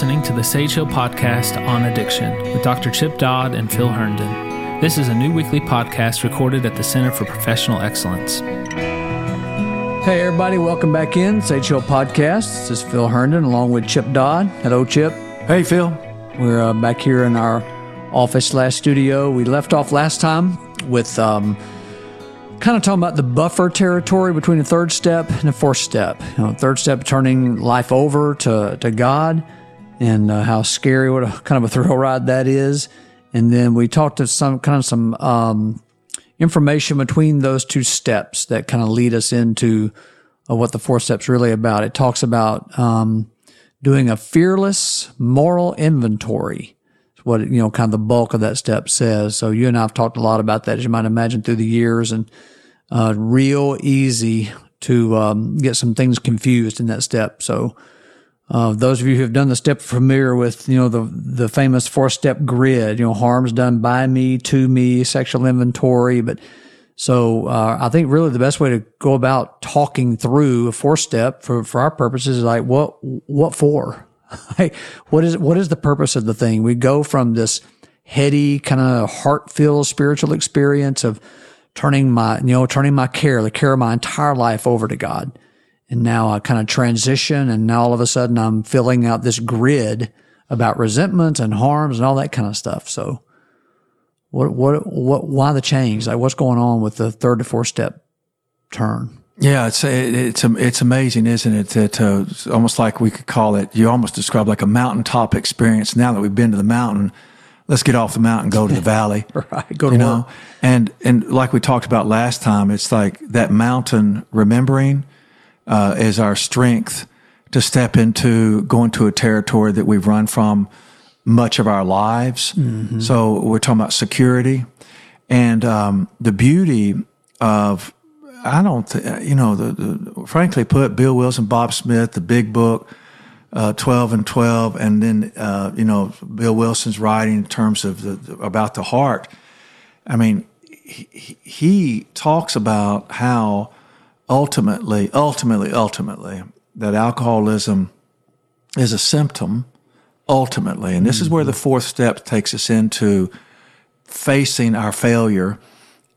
listening to the Sage Hill podcast on addiction with Dr. Chip Dodd and Phil Herndon. This is a new weekly podcast recorded at the Center for Professional Excellence. Hey, everybody, welcome back in. Sage Hill Podcast. This is Phil Herndon along with Chip Dodd. Hello, Chip. Hey, Phil. We're uh, back here in our office slash studio. We left off last time with um, kind of talking about the buffer territory between the third step and the fourth step. You know, third step turning life over to, to God and uh, how scary, what a kind of a thrill ride that is. And then we talked to some kind of some um, information between those two steps that kind of lead us into uh, what the four step's really about. It talks about um, doing a fearless moral inventory. It's what you know, kind of the bulk of that step says. So you and I have talked a lot about that, as you might imagine, through the years, and uh, real easy to um, get some things confused in that step. So. Uh, those of you who have done the step familiar with, you know, the, the famous four step grid, you know, harms done by me, to me, sexual inventory. But so, uh, I think really the best way to go about talking through a four step for, for our purposes is like, what, what for? like, what is, what is the purpose of the thing? We go from this heady, kind of heart filled spiritual experience of turning my, you know, turning my care, the care of my entire life over to God and now I kind of transition and now all of a sudden I'm filling out this grid about resentments and harms and all that kind of stuff. So what, what, what, why the change? Like what's going on with the third to fourth step turn? Yeah, it's it's it's amazing, isn't it? That uh, it's almost like we could call it. You almost describe like a mountaintop experience. Now that we've been to the mountain, let's get off the mountain, go to the valley, right? Go to you work. know, and and like we talked about last time, it's like that mountain remembering uh, is our strength to step into going to a territory that we've run from much of our lives. Mm-hmm. So we're talking about security and um, the beauty of I don't th- you know the, the, frankly put Bill Wilson, Bob Smith, the Big Book. Uh, 12 and 12 and then uh, you know bill wilson's writing in terms of the, the about the heart i mean he, he talks about how ultimately, ultimately, ultimately, that alcoholism is a symptom, ultimately. And this mm-hmm. is where the fourth step takes us into facing our failure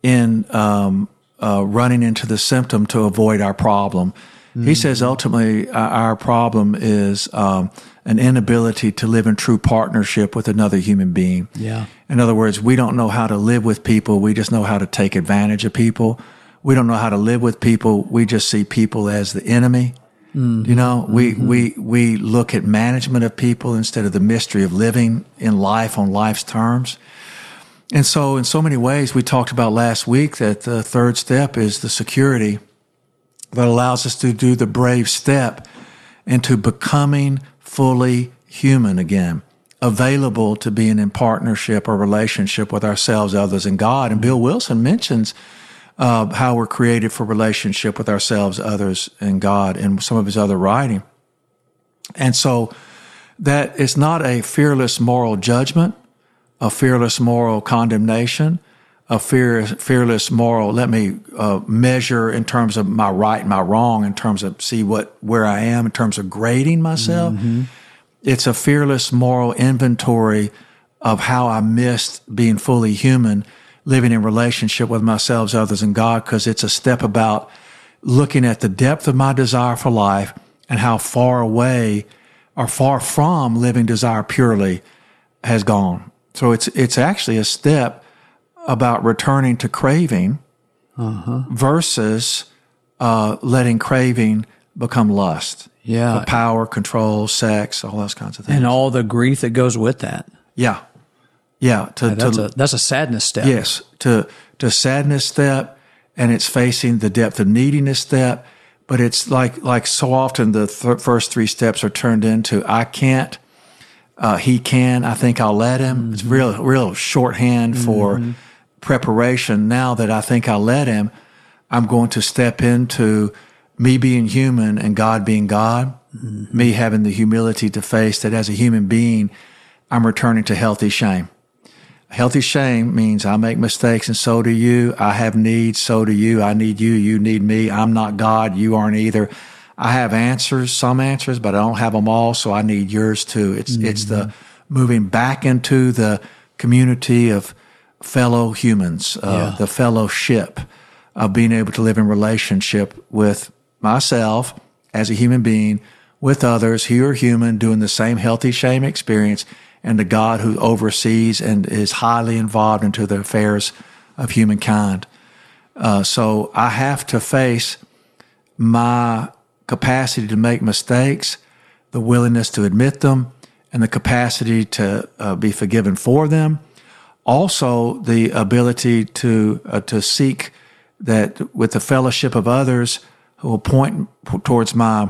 in um, uh, running into the symptom to avoid our problem. Mm-hmm. He says ultimately our problem is um, an inability to live in true partnership with another human being. Yeah. In other words, we don't know how to live with people. We just know how to take advantage of people we don't know how to live with people. We just see people as the enemy. Mm-hmm. You know, we, mm-hmm. we, we look at management of people instead of the mystery of living in life on life's terms. And so, in so many ways, we talked about last week that the third step is the security that allows us to do the brave step into becoming fully human again, available to being in partnership or relationship with ourselves, others, and God. And Bill Wilson mentions uh, how we're created for relationship with ourselves, others, and God, and some of his other writing. And so that it's not a fearless moral judgment, a fearless moral condemnation, a fear, fearless moral, let me uh, measure in terms of my right and my wrong, in terms of see what, where I am, in terms of grading myself. Mm-hmm. It's a fearless moral inventory of how I missed being fully human living in relationship with myself, others, and God, because it's a step about looking at the depth of my desire for life and how far away or far from living desire purely has gone. So it's it's actually a step about returning to craving uh-huh. versus uh, letting craving become lust. Yeah, power, control, sex, all those kinds of things, and all the grief that goes with that. Yeah, yeah, to, that's, to, a, that's a sadness step. Yes, to to sadness step, and it's facing the depth of neediness step. But it's like like so often the th- first three steps are turned into I can't, uh, he can. I think I'll let him. Mm-hmm. It's real real shorthand mm-hmm. for preparation. Now that I think I'll let him, I'm going to step into me being human and God being God. Mm-hmm. Me having the humility to face that as a human being, I'm returning to healthy shame. Healthy shame means I make mistakes and so do you. I have needs, so do you. I need you, you need me. I'm not God, you aren't either. I have answers, some answers, but I don't have them all, so I need yours too. It's it's the moving back into the community of fellow humans, uh, Yeah. the fellowship of being able to live in relationship with myself as a human being, with others who are human, doing the same healthy shame experience, and the God who oversees and is highly involved into the affairs of humankind. Uh, so I have to face my capacity to make mistakes, the willingness to admit them, and the capacity to uh, be forgiven for them. Also, the ability to uh, to seek that with the fellowship of others who will point towards my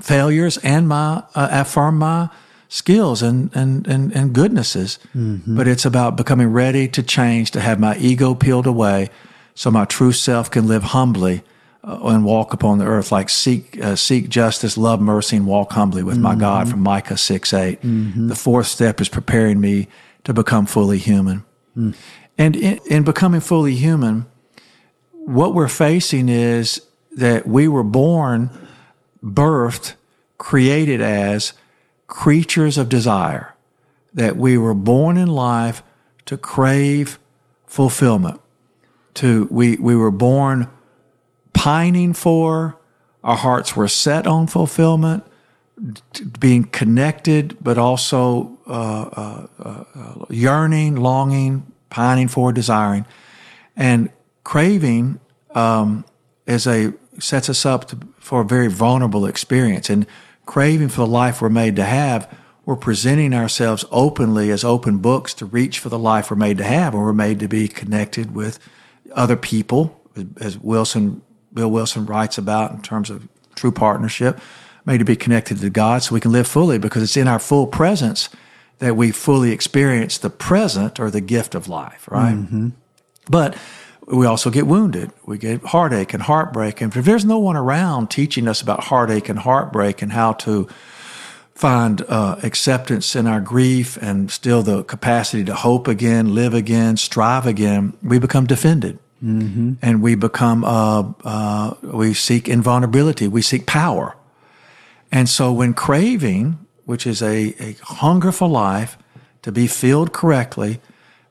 failures and my uh, affirm my skills and and and, and goodnesses. But it's about becoming ready to change, to have my ego peeled away, so my true self can live humbly uh, and walk upon the earth. Like seek uh, seek justice, love mercy, and walk humbly with my God from Micah six eight. The fourth step is preparing me to become fully human. And in, in becoming fully human, what we're facing is that we were born, birthed, created as creatures of desire, that we were born in life to crave fulfillment. To we we were born pining for, our hearts were set on fulfillment, being connected, but also uh, uh, uh, yearning, longing, pining for, desiring, and craving um, is a sets us up to, for a very vulnerable experience. And craving for the life we're made to have, we're presenting ourselves openly as open books to reach for the life we're made to have, and we're made to be connected with other people, as Wilson Bill Wilson writes about in terms of true partnership, made to be connected to God so we can live fully because it's in our full presence that we fully experience the present or the gift of life, right? Mm-hmm. But we also get wounded. We get heartache and heartbreak. And if there's no one around teaching us about heartache and heartbreak and how to find uh, acceptance in our grief and still the capacity to hope again, live again, strive again, we become defended. And we become, uh, uh, we seek invulnerability, we seek power. And so when craving, which is a, a hunger for life to be filled correctly,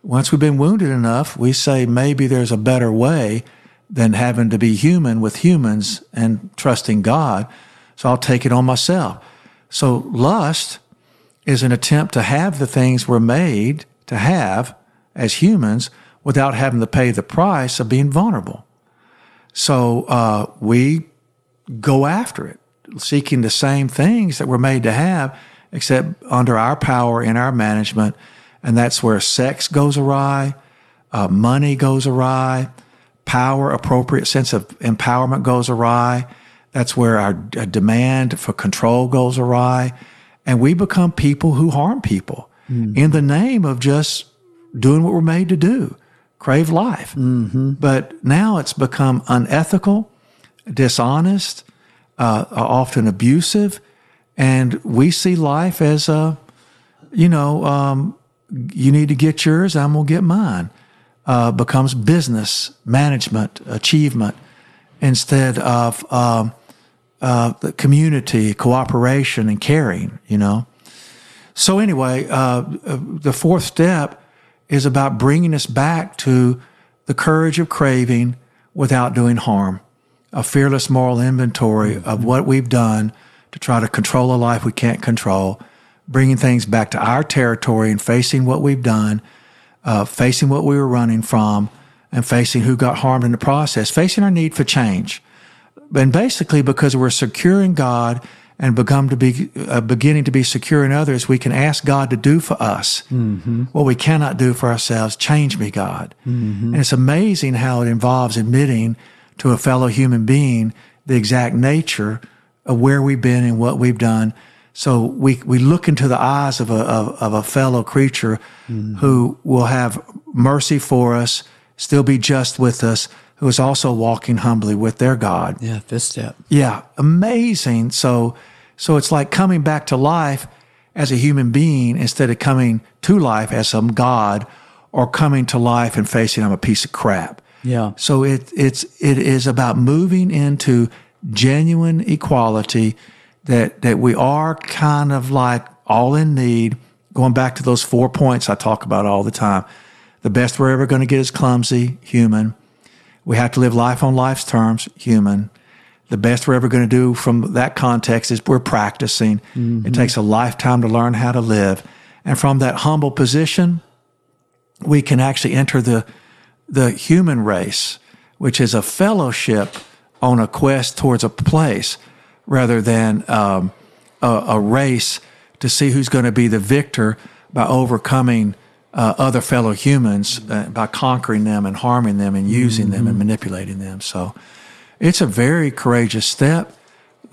once we've been wounded enough, we say maybe there's a better way than having to be human with humans and trusting God. So I'll take it on myself. So lust is an attempt to have the things we're made to have as humans without having to pay the price of being vulnerable. So uh, we go after it, seeking the same things that we're made to have, except under our power in our management. And that's where sex goes awry, uh, money goes awry, power, appropriate sense of empowerment goes awry. That's where our uh, demand for control goes awry. And we become people who harm people in the name of just doing what we're made to do crave life. But now it's become unethical, dishonest, uh, often abusive. And we see life as a, you know, um, you need to get yours, I'm going to get mine. Uh, becomes business, management, achievement, instead of um, uh, the community, cooperation, and caring, you know. So, anyway, uh, uh, the fourth step is about bringing us back to the courage of craving without doing harm, a fearless moral inventory of what we've done to try to control a life we can't control, bringing things back to our territory and facing what we've done, uh, facing what we were running from, and facing who got harmed in the process, facing our need for change. And basically, because we're secure in God and become to be uh, beginning to be secure in others, we can ask God to do for us what we cannot do for ourselves. Change me, God. And it's amazing how it involves admitting to a fellow human being the exact nature of where we've been and what we've done. So we, we look into the eyes of a, of, of a fellow creature mm-hmm. who will have mercy for us, still be just with us, who is also walking humbly with their God. Yeah, fifth step. Yeah, amazing. So, so it's like coming back to life as a human being instead of coming to life as some God or coming to life and facing I'm a piece of crap. Yeah. So it it's it is about moving into genuine equality, that, that we are kind of like all in need, going back to those four points I talk about all the time. The best we're ever going to get is clumsy, human. We have to live life on life's terms, human. The best we're ever going to do from that context is we're practicing. Mm-hmm. It takes a lifetime to learn how to live. And from that humble position, we can actually enter the, the human race, which is a fellowship on a quest towards a place rather than um, a, a race to see who's going to be the victor by overcoming uh, other fellow humans uh, by conquering them and harming them and using them and manipulating them. So it's a very courageous step,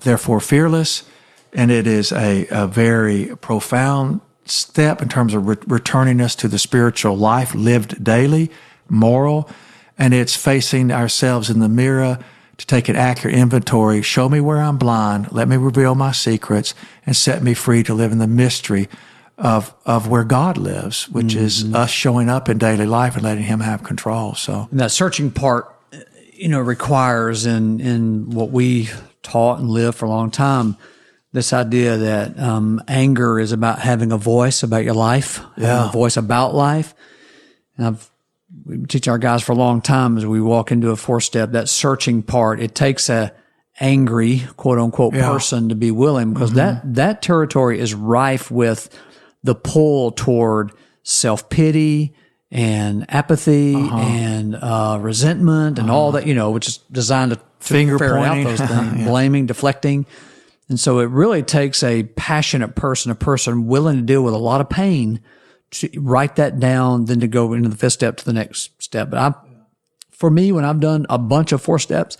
therefore fearless, and it is a, a very profound step in terms of re- returning us to the spiritual life lived daily, moral, and it's facing ourselves in the mirror to take an accurate inventory, show me where I'm blind, let me reveal my secrets, and set me free to live in the mystery of of where God lives, which is us showing up in daily life and letting Him have control. So And that searching part, you know, requires in in what we taught and lived for a long time, this idea that um, anger is about having a voice about your life, Yeah. a voice about life. And I've we teach our guys for a long time as we walk into a four step, that searching part, it takes a angry quote unquote Yeah. person to be willing because mm-hmm. that that territory is rife with the pull toward self pity and apathy uh-huh. and uh, resentment and all uh-huh. that you know, which is designed to, Finger pointing. those things, blaming, deflecting. And so it really takes a passionate person, a person willing to deal with a lot of pain to write that down, then to go into the fifth step to the next step. But I, for me, when I've done a bunch of four steps,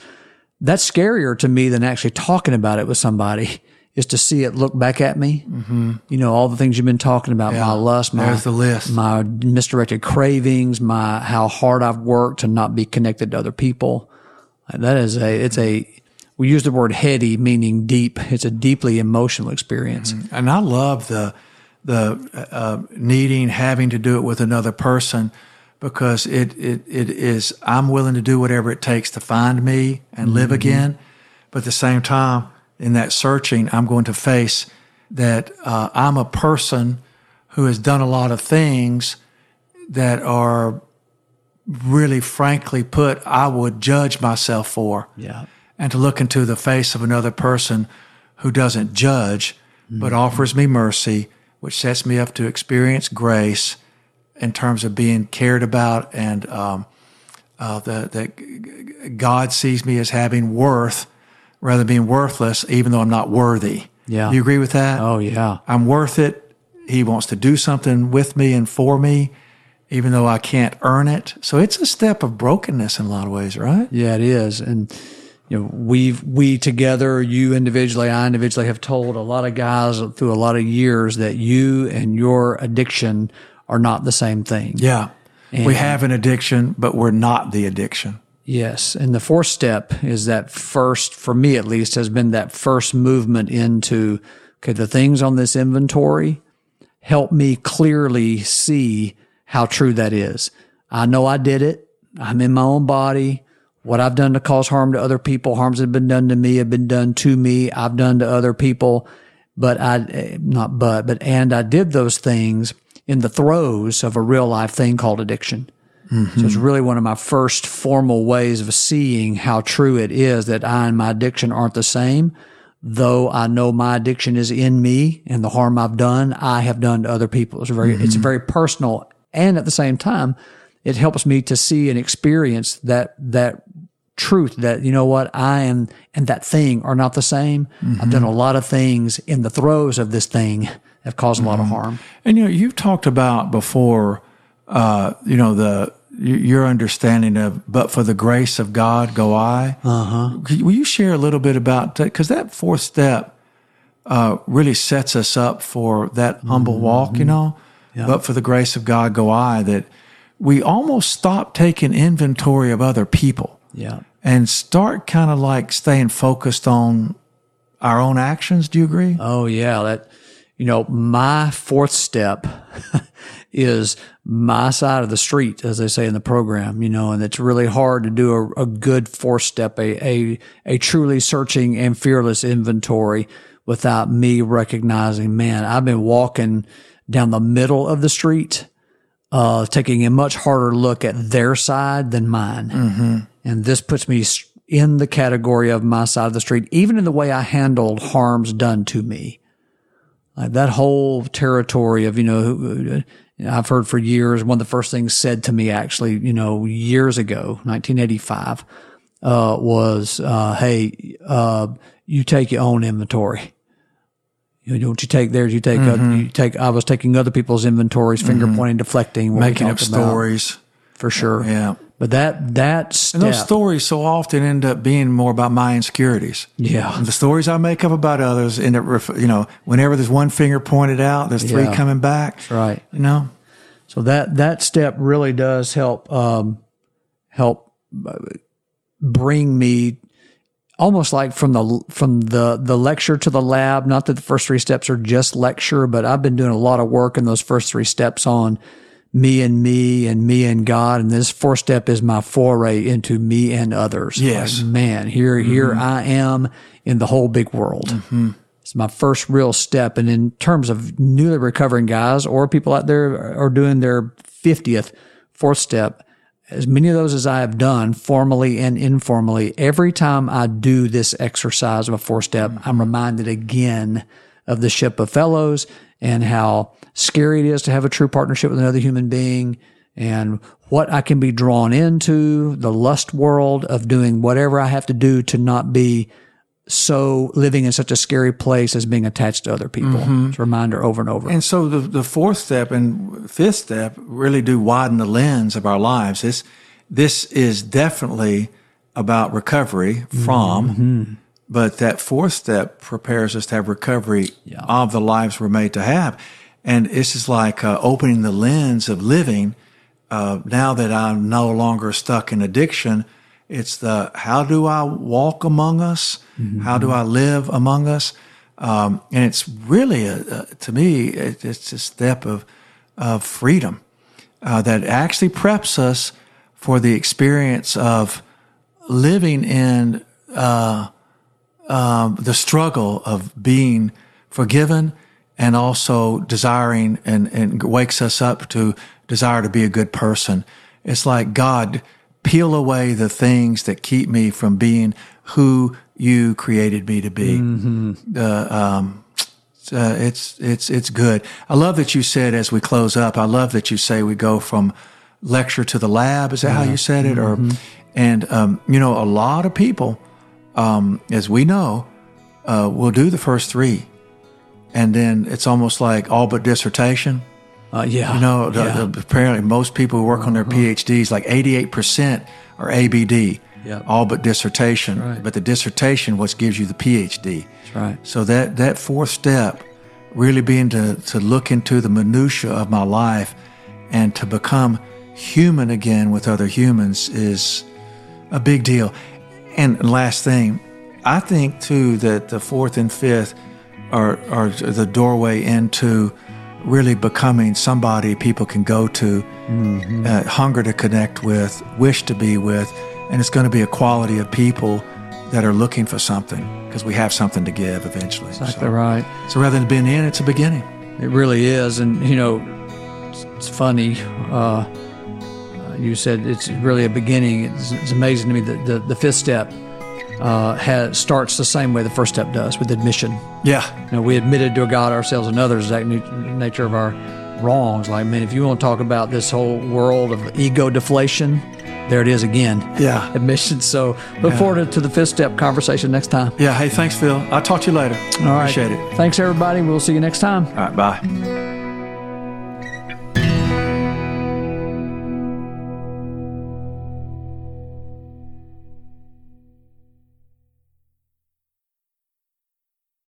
that's scarier to me than actually talking about it with somebody is to see it look back at me. Mm-hmm. You know, all the things you've been talking about, my lust, my, There's the list. my misdirected cravings, my, how hard I've worked to not be connected to other people. That is a, it's a, we use the word heady, meaning deep. It's a deeply emotional experience. and I love the the uh, needing having to do it with another person because it, it it is I'm willing to do whatever it takes to find me and live again, but at the same time in that searching I'm going to face that uh, I'm a person who has done a lot of things that are really frankly put I would judge myself for. Yeah. and to look into the face of another person who doesn't judge, but offers me mercy, which sets me up to experience grace in terms of being cared about and um, uh, that that God sees me as having worth rather than being worthless, even though I'm not worthy. Yeah. Do you agree with that? Oh, yeah. I'm worth it. He wants to do something with me and for me, even though I can't earn it. So it's a step of brokenness in a lot of ways, right? Yeah, it is. And you know, we've we together, you individually, I individually have told a lot of guys through a lot of years that you and your addiction are not the same thing. Yeah. we have an addiction, but we're not the addiction. Yes. And the fourth step is that first, for me at least, has been that first movement into okay, the things on this inventory help me clearly see how true that is. I know I did it. I'm in my own body. What I've done to cause harm to other people, harms that have been done to me have been done to me. I've done to other people, but I, eh, not but, but, and I did those things in the throes of a real life thing called addiction. So it's really one of my first formal ways of seeing how true it is that I and my addiction aren't the same. Though I know my addiction is in me and the harm I've done, I have done to other people. It's very, it's very personal. And at the same time, it helps me to see and experience that, that truth that, you know what, I am and that thing are not the same. I've done a lot of things in the throes of this thing that have caused a lot of harm. And you know, you've talked about before, uh, you know, the your understanding of, but for the grace of God, go I. Uh huh. Will you share a little bit about that? Because that fourth step uh, really sets us up for that humble walk. You know, but for the grace of God, go I. That we almost stop taking inventory of other people Yeah. and start kind of like staying focused on our own actions. Do you agree? Oh yeah, that you know, my fourth step is my side of the street, as they say in the program, you know, and it's really hard to do a, a good fourth step, a, a, a truly searching and fearless inventory without me recognizing, man, I've been walking down the middle of the street, uh, taking a much harder look at their side than mine. And this puts me in the category of my side of the street, even in the way I handled harms done to me. Like that whole territory of, you know, I've heard for years, one of the first things said to me actually, you know, years ago, 1985, uh, was, uh, hey, uh, you take your own inventory. You know, don't you take theirs? You take, other, you take, I was taking other people's inventories, finger pointing, deflecting, Making up talked about, stories. for sure. Yeah. But that, that step, And those stories so often end up being more about my insecurities. yeah. And the stories I make up about others end up, ref- you know, whenever there's one finger pointed out, there's three Yeah. coming back. That's right. You know? So that that step really does help um, help uh, bring me almost like from the from the the lecture to the lab. Not that the first three steps are just lecture, but I've been doing a lot of work in those first three steps on me and me and me and God. And this fourth step is my foray into me and others. Yes. Like, man, here here mm-hmm. I am in the whole big world. Mm-hmm. It's my first real step. And in terms of newly recovering guys or people out there are doing their 50th, fourth step, as many of those as I have done formally and informally, every time I do this exercise of a four step, I'm mm-hmm. reminded again of the ship of fellows and how scary it is to have a true partnership with another human being and what I can be drawn into, the lust world of doing whatever I have to do to not be so living in such a scary place as being attached to other people. Mm-hmm. It's a reminder over and over. And so the, the fourth step and fifth step really do widen the lens of our lives. This, this is definitely about recovery from, mm-hmm. But that fourth step prepares us to have recovery of the lives we're made to have. And this is like uh, opening the lens of living. Uh, now that I'm no longer stuck in addiction, it's the how do I walk among us? How do I live among us? Um, and it's really, a, a, to me, it, it's a step of, of freedom uh, that actually preps us for the experience of living in uh, um, the struggle of being forgiven and also desiring and, and wakes us up to desire to be a good person. It's like God, peel away the things that keep me from being who you created me to be. Uh, um, uh, it's it's it's good. I love that you said as we close up. I love that you say we go from lecture to the lab. Is that how you said it? Or and um, you know, a lot of people, um, as we know, uh, will do the first three, and then it's almost like all but dissertation. Uh, yeah. You know, the, yeah. Uh-huh. the, apparently most people who work on their PhDs, like 88% are ABD, Yep. all but dissertation. right. But the dissertation, what gives you the PhD. That's right. So that, that fourth step, really being to, to look into the minutia of my life and to become human again with other humans is a big deal. And last thing, I think too that the fourth and fifth are, are the doorway into really becoming somebody people can go to, uh, hunger to connect with, wish to be with, and it's going to be a quality of people that are looking for something because we have something to give eventually. Exactly so, right. so rather than being in, it's a beginning. It really is. And, you know, it's, it's funny. Uh, you said it's really a beginning. It's, it's amazing to me that the, the fifth step uh, has, starts the same way the first step does with admission. Yeah, You know, we admitted to God, ourselves, and others that nature of our wrongs. Like, man, if you want to talk about this whole world of ego deflation, there it is again. yeah, Admission. So look forward to the fifth step conversation next time. yeah. Hey, thanks, Phil. I'll talk to you later. All right. Appreciate it. Thanks, everybody. We'll see you next time. All right, bye.